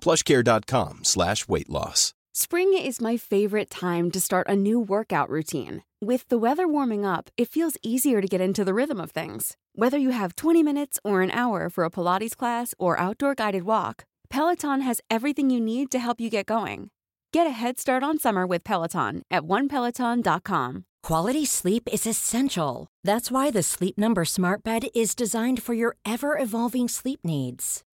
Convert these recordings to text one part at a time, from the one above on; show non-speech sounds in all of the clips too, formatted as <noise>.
plushcare.com slash weight loss. Spring is my favorite time to start a new workout routine. With the weather warming up, it feels easier to get into the rhythm of things. Whether you have 20 minutes or an hour for a Pilates class or outdoor guided walk, Peloton has everything you need to help you get going. Get a head start on summer with Peloton at onepeloton.com. Quality sleep is essential. That's why the Sleep Number Smart Bed is designed for your ever evolving sleep needs.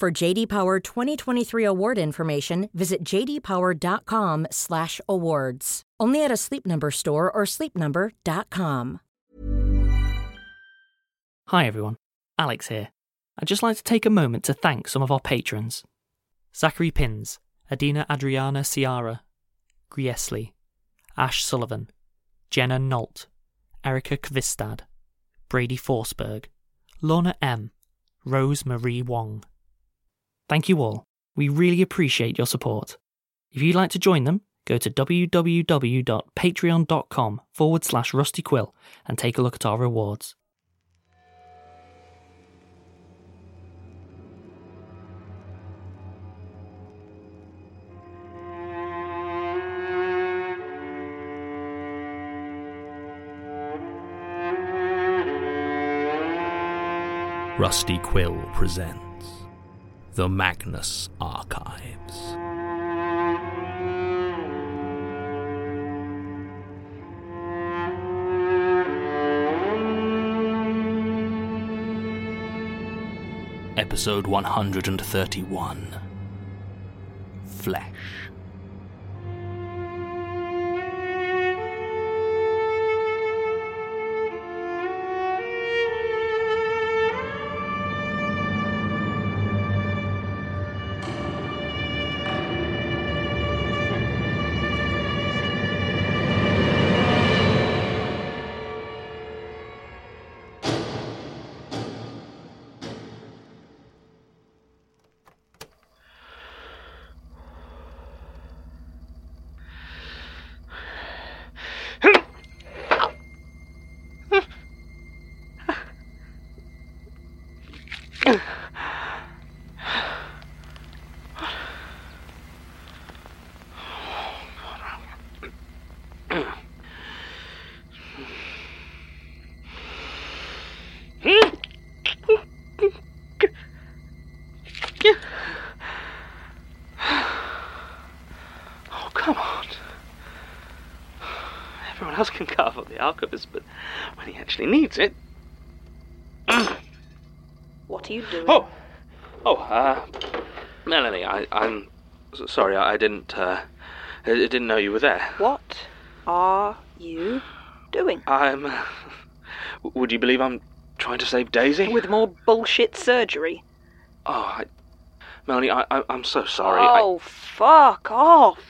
For JD Power 2023 award information, visit jdpower.com/awards. Only at a Sleep Number store or sleepnumber.com. Hi everyone, Alex here. I'd just like to take a moment to thank some of our patrons. Zachary Pinz, Adina Adriana Ceara, Griesly, Ash Sullivan, Jenna Nolt, Erika Kvistad, Bradie Forsberg, Lorna M, Rose Marie Wong. Thank you all. We really appreciate your support. If you'd like to join them, go to www.patreon.com forward slash rustyquill and take a look at our rewards. Rusty Quill presents The Magnus Archives. Episode 131 Flesh. Everyone else can carve up the arquebus, but when he actually needs it. <clears throat> What are you doing? Oh! Oh, uh. Melanie, I, I'm sorry, I, I didn't, uh. I I didn't know you were there. What are you doing? I'm. uh, Would you believe I'm trying to save Daisy? With more bullshit surgery? Oh, I. Melanie, I, I, I'm so sorry. I, Oh, fuck off.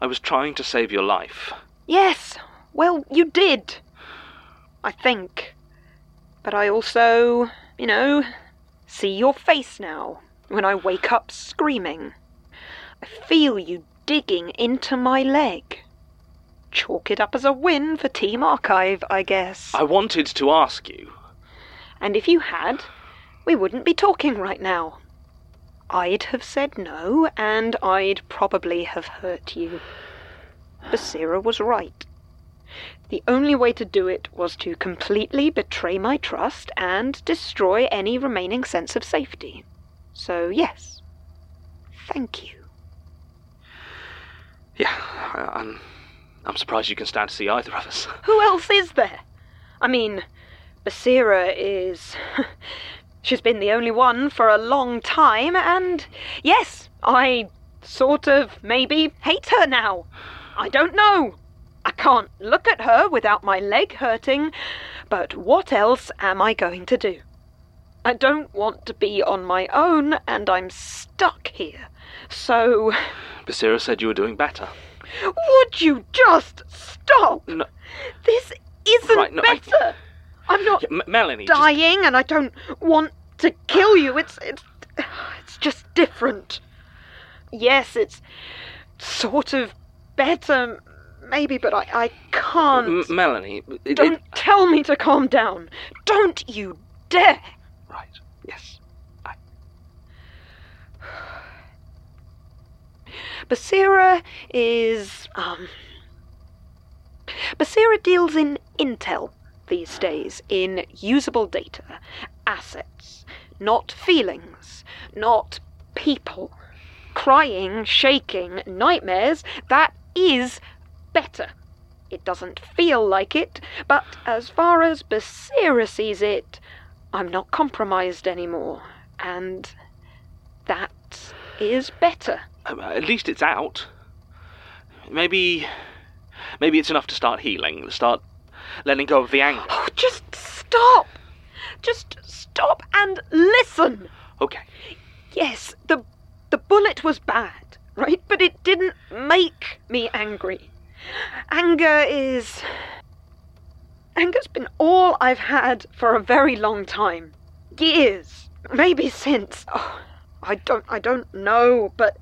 I was trying to save your life. Yes, well, you did. I think. But I also, you know, see your face now when I wake up screaming. I feel you digging into my leg. Chalk it up as a win for Team Archive, I guess. I wanted to ask you. And if you had, we wouldn't be talking right now. I'd have said no, and I'd probably have hurt you. Basira was right. The only way to do it was to completely betray my trust and destroy any remaining sense of safety. So, yes. Thank you. Yeah, I, I'm. I'm surprised you can stand to see either of us. <laughs> Who else is there? I mean, Basira is. <laughs> She's been the only one for a long time, and yes, I sort of maybe hate her now. I don't know. I can't look at her without my leg hurting, but what else am I going to do? I don't want to be on my own, and I'm stuck here. So. <sighs> Basira said you were doing better. Would you just stop? No. This isn't Right, no, better. I... am not Yeah, M- Melanie, just- dying, and I don't want to kill you. It's it's <sighs> it's just different. Yes, it's sort of better, maybe, but I I can't. M- Melanie, it, don't it- tell me to calm down. Don't you dare. Right. Yes. I, <sighs> Basira is um Basira deals in intel these days, in usable data, assets, not feelings, not people. Crying, shaking, nightmares, that is better. It doesn't feel like it, but as far as Basira sees it, I'm not compromised anymore, and that is better. um, at least it's out. Maybe. Maybe it's enough to start healing, start letting go of the anger. Oh, just stop! Just stop and listen! Okay. Yes, the the bullet was bad, right? But it didn't make me angry. Anger is anger's been all I've had for a very long time. Years. Maybe since oh, I don't I don't know, but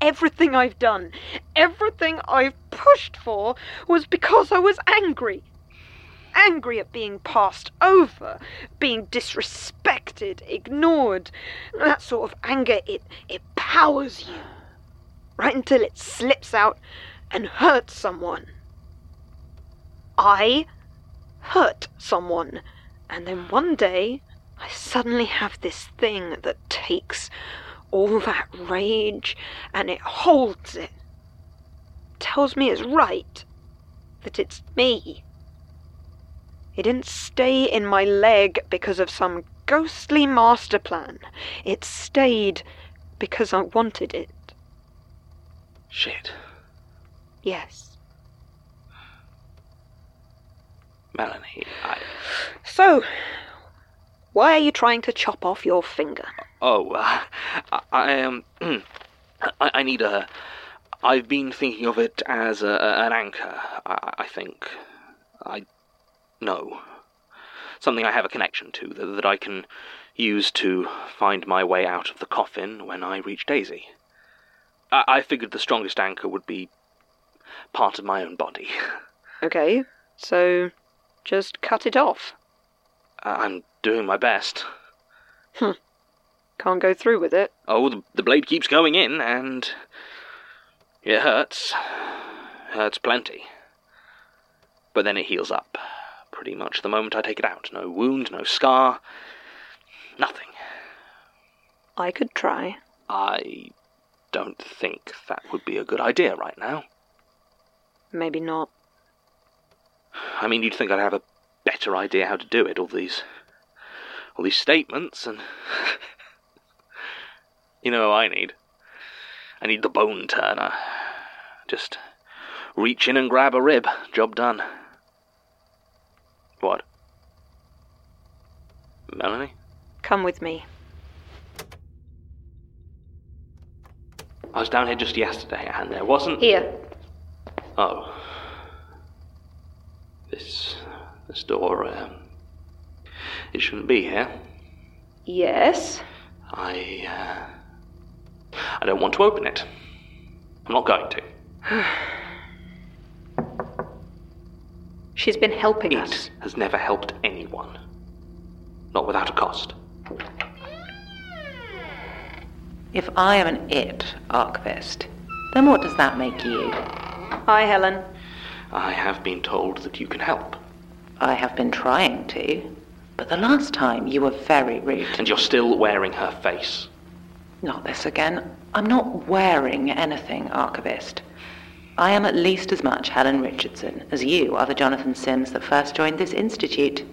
everything I've done, everything I've pushed for was because I was angry angry at being passed over, being disrespected, ignored. That sort of anger, it, it powers you. Right until it slips out and hurt someone. I hurt someone, and then one day I suddenly have this thing that takes all that rage and it holds it. Tells me it's right, that it's me. It didn't stay in my leg because of some ghostly master plan. It stayed because I wanted it. Shit. Yes. Melanie, I. So, why are you trying to chop off your finger? Oh, uh, I, I am. <clears throat> I, I need a. I've been thinking of it as a, an anchor, I, I think. I. No. Something I have a connection to, that, that I can use to find my way out of the coffin when I reach Daisy. I, I figured the strongest anchor would be part of my own body. Okay, so just cut it off. Uh, I'm doing my best. Hmm. Can't go through with it. Oh, the, the blade keeps going in, and it hurts. Hurts plenty. But then it heals up. Pretty much the moment I take it out. No wound, no scar. Nothing. I could try. I don't think that would be a good idea right now. Maybe not. I mean, you'd think I'd have a better idea how to do it. All these, all these statements, and <laughs> you know, what I need. I need the bone turner. Just reach in and grab a rib. Job done. What? Melanie? Come with me. I was down here just yesterday, and there wasn't. Here. Oh. This. This door, um. It shouldn't be here. Yes. I. Uh, I don't want to open it. I'm not going to. <sighs> She's been helping It us. has never helped anyone. Not without a cost. If I am an it, Archivist, then what does that make you? Hi, Helen. I have been told that you can help. I have been trying to, but the last time you were very rude. And you're still wearing her face. Not this again. I'm not wearing anything, Archivist. I am at least as much Helen Richardson as you are the Jonathan Sims that first joined this institute.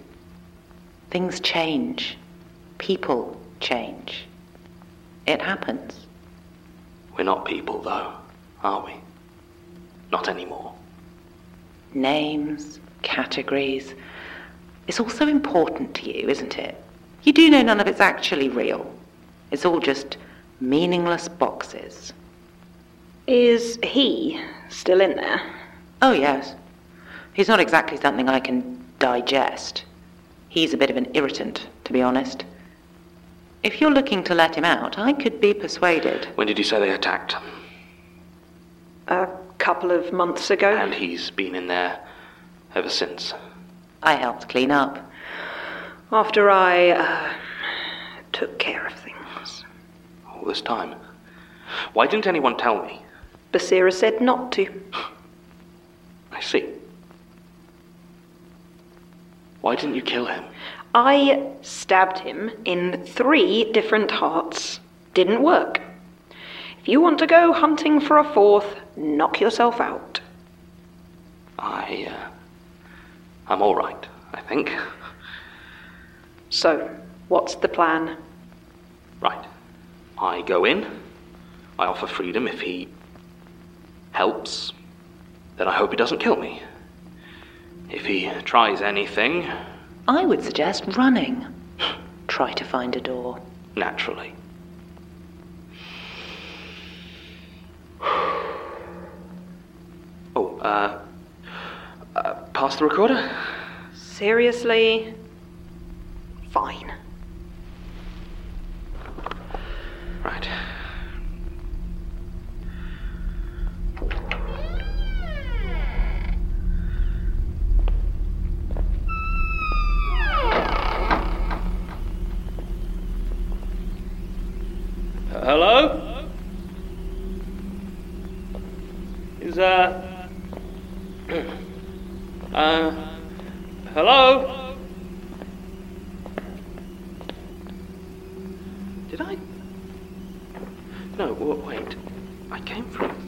Things change. People change. It happens. We're not people, though, are we? Not anymore. Names, categories. It's all so important to you, isn't it? You do know none of it's actually real. It's all just meaningless boxes. Is he still in there? Oh, yes. He's not exactly something I can digest. He's a bit of an irritant, to be honest. If you're looking to let him out, I could be persuaded. When did you say they attacked? A couple of months ago. And he's been in there ever since. I helped clean up. After I uh, took care of things. All this time. Why didn't anyone tell me? Basira said not to. I see. Why didn't you kill him? I stabbed him in three different hearts. Didn't work. If you want to go hunting for a fourth, knock yourself out. I, uh, I'm all right, I think. So, what's the plan? Right. I go in. I offer freedom if he helps. Then I hope he doesn't kill me. If he tries anything, I would suggest running. Try to find a door. naturally. Uh, uh, pass the recorder? Seriously? Fine. Right. Hello? Is, uh. Uh. Hello? Did I? No, wait. I came from.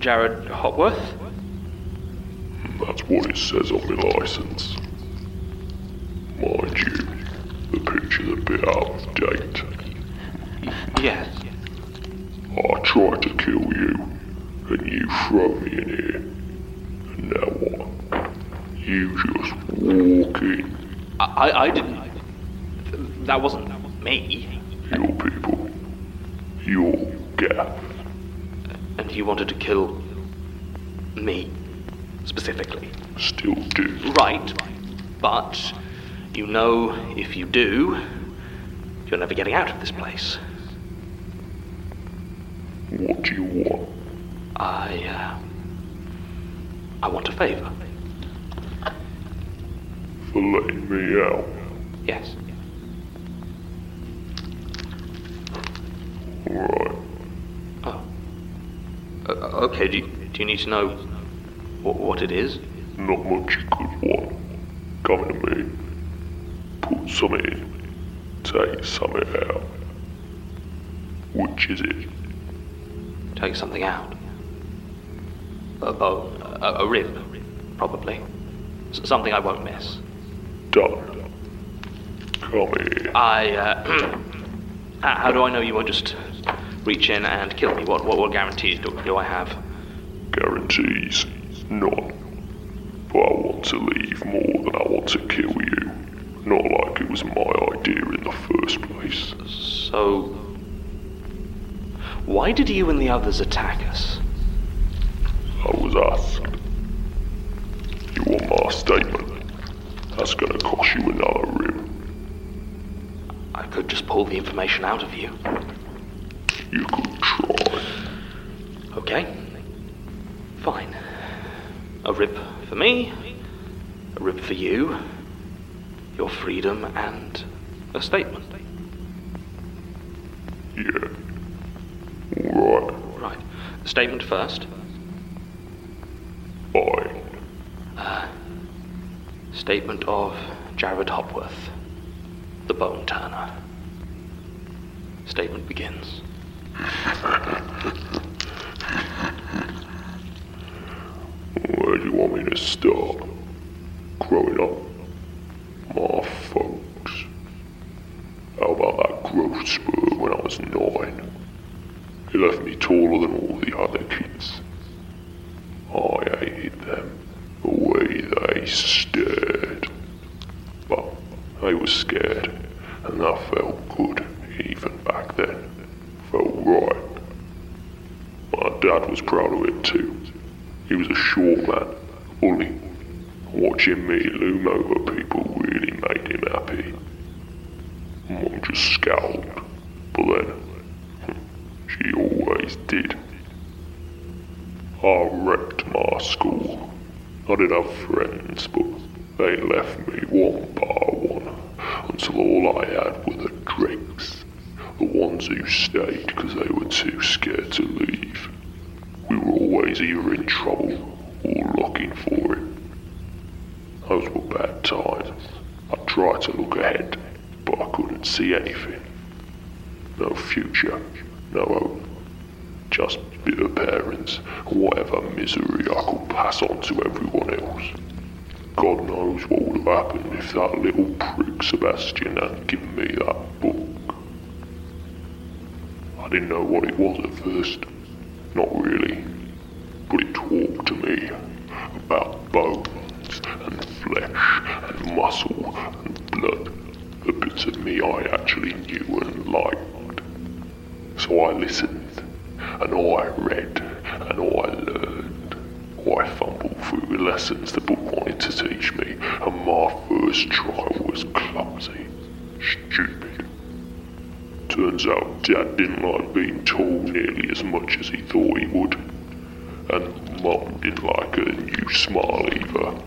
Jared Hopworth? That's what it says on my license. Mind you, the picture's a bit out of date. Yes. I tried to kill you, and you throw me in here. And now what? You just walk in. I, I, didn't. That wasn't me. Your people. Your gaff. And you wanted to kill. me. Specifically. Still do. Right. But. You know, if you do. You're never getting out of this place. What do you want? I, uh. I want a favor. For letting me out? Yes. Right. Oh. Uh, okay, do you, do you need to know what, what it is? Not much you could want. Come to me. Put some in. Take some out. Which is it? Take something out. Oh, a, a rib, probably. S- something I won't miss. Done. Come here. I, uh. <clears throat> how do I know you won't just reach in and kill me? What, what, what guarantees do, do I have? Guarantees? None. But I want to leave more than I want to kill you. Not like it was my idea in the first place. So. Why did you and the others attack us? I was asked. You want my statement? That's gonna cost you another rib. I could just pull the information out of you. You could try. Okay. Fine. A rib for me, a rib for you, your freedom, and a statement. Yeah. Alright. Right. Statement first. Fine. Uh, statement of Jared Hopworth, the Bone Turner. Statement begins. Where do you want me to start? Growing up? My folks. How about that growth spurt when I was nine? It left me taller than all the other kids. I hated them. The way they stared. But they were scared, and that felt good, even back then. Felt right. My dad was proud of it too. He was a short man, bully. Watching me loom over people really made him happy. Mom just scowled, but then did. I wrecked my school. I did have friends, but they left me one by one until all I had were the dregs. The ones who stayed because they were too scared to leave. We were always either in trouble or looking for it. Those were bad times. I tried to look ahead, but I couldn't see anything. No future, no hope. Just bitter parents whatever misery I could pass on to everyone else. God knows what would have happened if that little prick Sebastian hadn't given me that book. I didn't know what it was at first. Not really. But it talked to me about bones and flesh and muscle and blood. The bits of me I actually knew and liked. So I listened, and all I read, and all I learned. All I fumbled through the lessons the book wanted to teach me, and my first try was clumsy, stupid. Turns out Dad didn't like being told nearly as much as he thought he would. And Mum didn't like her new smile either.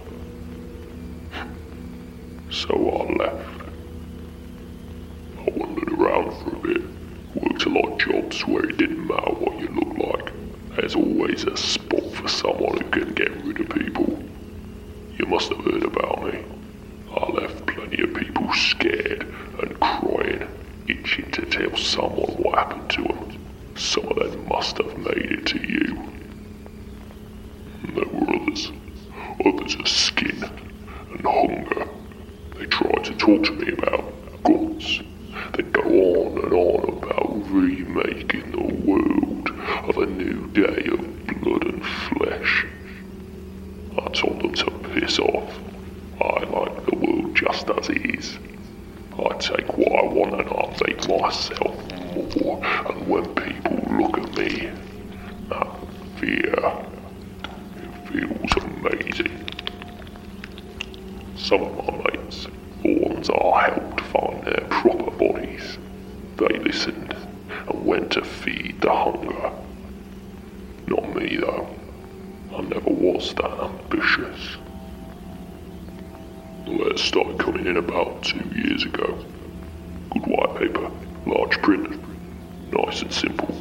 So I left. I wandered around for a bit, lot of jobs where it didn't matter what you looked like. There's always a spot for someone who can get rid of people. You must have heard about me. I left plenty of people scared and crying, itching to tell someone what happened to them. Some of them must have made it to you. There were others. Others of skin and hunger. They tried to talk to me about guns. They go on and on about remaking the world of a new day of blood and flesh. I told them to piss off. I like the world just as it is. I take what I want and I make myself more. And when people look at me, that fear, it feels amazing. Some of my mates, the are helped find their proper bodies, they listened and went to feed the hunger. Not me though. I never was that ambitious. The letters started coming in about two years ago. Good white paper, large print, nice and simple.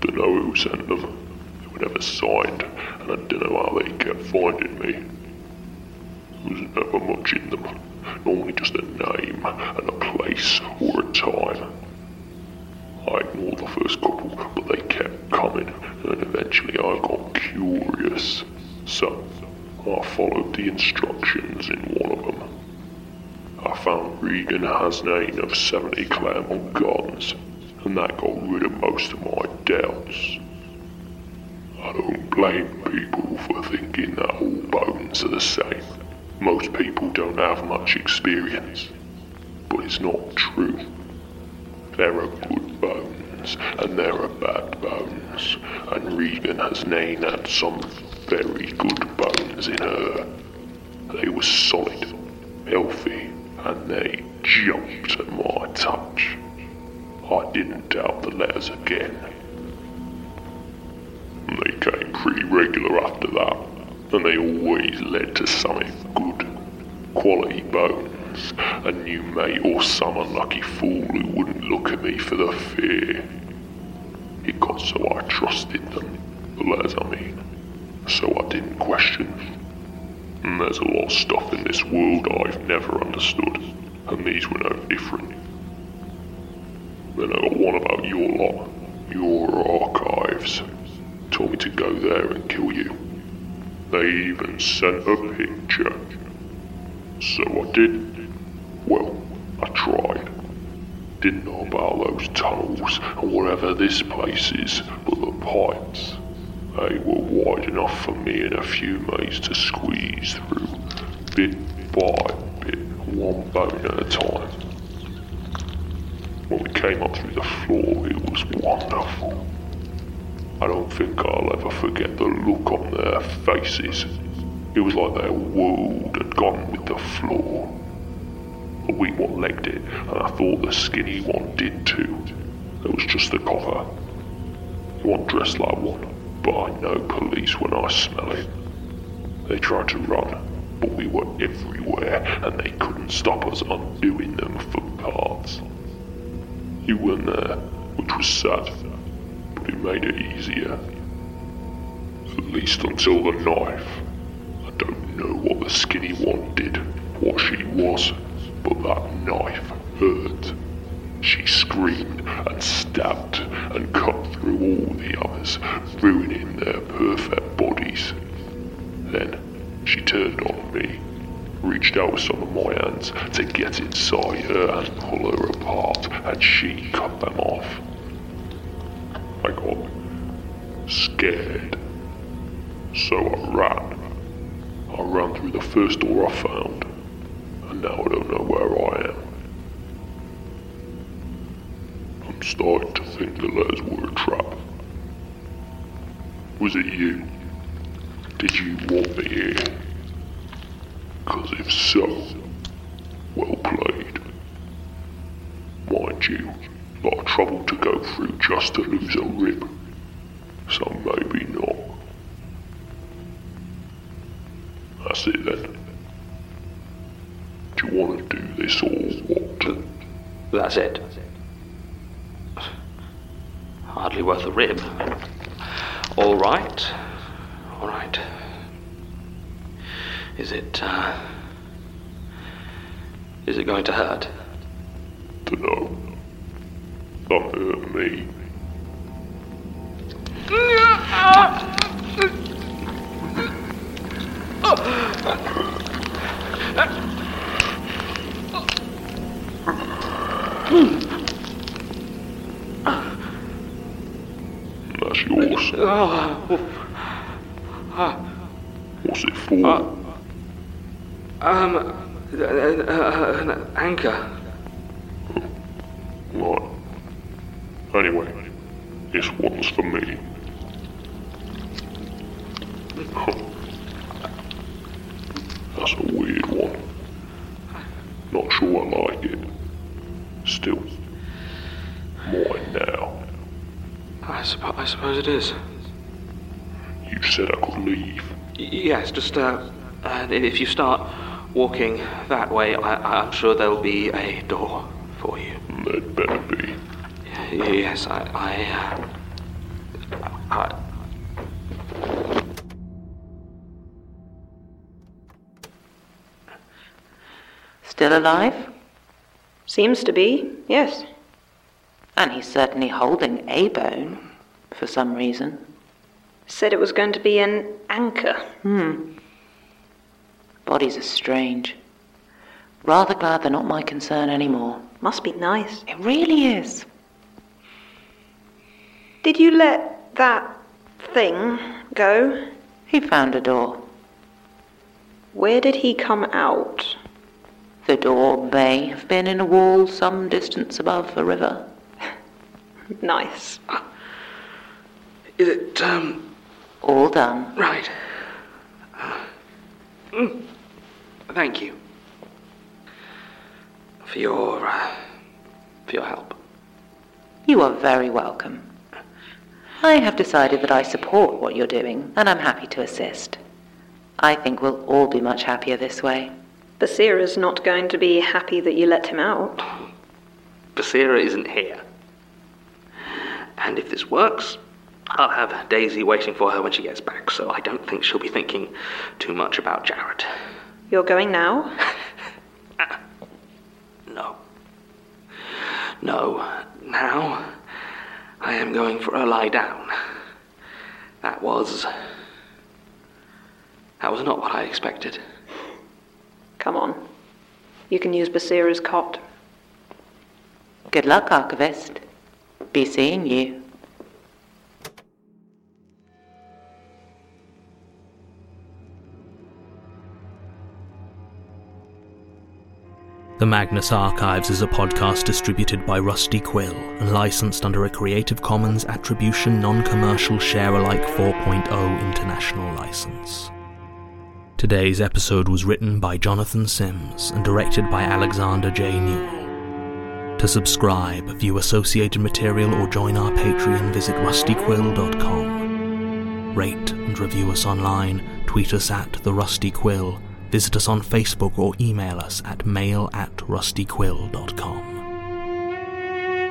Don't know who sent them. They were never signed, and I don't know how they kept finding me. There was never much in them. Normally just a name and a place or a time. I ignored the first couple, but they kept coming, and eventually I got curious. So, I followed the instructions in one of them. I found Regan Hasnain of 70 Claremont Gardens, and that got rid of most of my doubts. I don't blame people for thinking that all bones are the same. Most people don't have much experience, but it's not true. There are good bones, and there are bad bones, and Regan has Hasnain had some very good bones in her. They were solid, healthy, and they jumped at my touch. I didn't doubt the letters again. They came pretty regular after that, and they always led to something good. Quality bones, a new mate, or some unlucky fool who wouldn't look at me for the fear. It got so I trusted them, the lads I mean, so I didn't question. There's a lot of stuff in this world I've never understood, and these were no different. Then I got one about your lot, your archives. Told me to go there and kill you. They even sent a picture. So I did. Well, I tried. Didn't know about those tunnels and whatever this place is, but the pipes. They were wide enough for me and a few mates to squeeze through, bit by bit, one bone at a time. When we came up through the floor, it was wonderful. I don't think I'll ever forget the look on their faces. It was like their world had gone with the floor. The weak one legged it, and I thought the skinny one did too. It was just the cover. He wasn't dressed like one, but I know police when I smell it. They tried to run, but we were everywhere, and they couldn't stop us undoing them for parts. You weren't there, which was sad, but it made it easier. At least until the knife. I don't know what the skinny one did, what she was, but that knife hurt. She screamed and stabbed and cut through all the others, ruining their perfect bodies. Then she turned on me, reached out with some of my hands to get inside her and pull her apart, and she cut them off. I got scared. So I ran. I ran through the first door I found, and now I don't know where I am. I'm starting to think the letters were a trap. Was it you? Did you want me here? Because if so, well played. Mind you, lot of trouble to go through just to lose a rib. So maybe not. That's it then. Do you want to do this or what? That's it. Hardly worth a rib. All right. All right. Is it, uh. Is it going to hurt? Dunno. Don't hurt me. <laughs> What's it for? Um. uh, uh, an anchor. Right. Anyway, this one's for me. That's a weird one. Not sure I like it. Still, mine now. I, suppo- I suppose it is. You said I could leave. Yes, just, uh, uh. If you start walking that way, I- I'm sure there'll be a door for you. There'd better be. Y- Yes, I. I. Uh, I Still alive? Seems to be, yes. And he's certainly holding a bone, for some reason. Said it was going to be an anchor. Hmm. Bodies are strange. Rather glad they're not my concern anymore. Must be nice. It really is. Did you let that thing go? He found a door. Where did he come out? The door may have been in a wall some distance above a river. <laughs> Nice. Is it, um. All done. Right. Mm. Thank you. For your. Uh, for your help. You are very welcome. I have decided that I support what you're doing, and I'm happy to assist. I think we'll all be much happier this way. Basira's not going to be happy that you let him out. Basira isn't here. And if this works, I'll have Daisy waiting for her when she gets back, so I don't think she'll be thinking too much about Jared. You're going now? <laughs> No. No. Now, I am going for a lie down. That was. That was not what I expected. Come on. You can use Basira's cot. Good luck, Archivist. Be seeing you. The Magnus Archives is a podcast distributed by Rusty Quill and licensed under a Creative Commons Attribution Non Commercial Share Alike 4.0 International License. Today's episode was written by Jonathan Sims and directed by Alexander J. Newall. To subscribe, view associated material, or join our Patreon, visit rustyquill.com. Rate and review us online, tweet us at The Rusty Quill, visit us on Facebook, or email us at mail at rustyquill.com.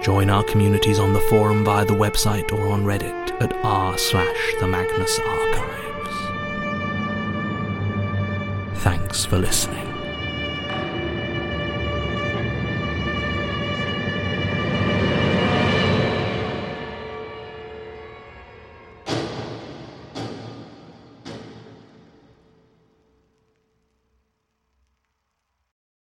Join our communities on the forum via the website or on Reddit at r slash the Magnus Archives. Thanks for listening.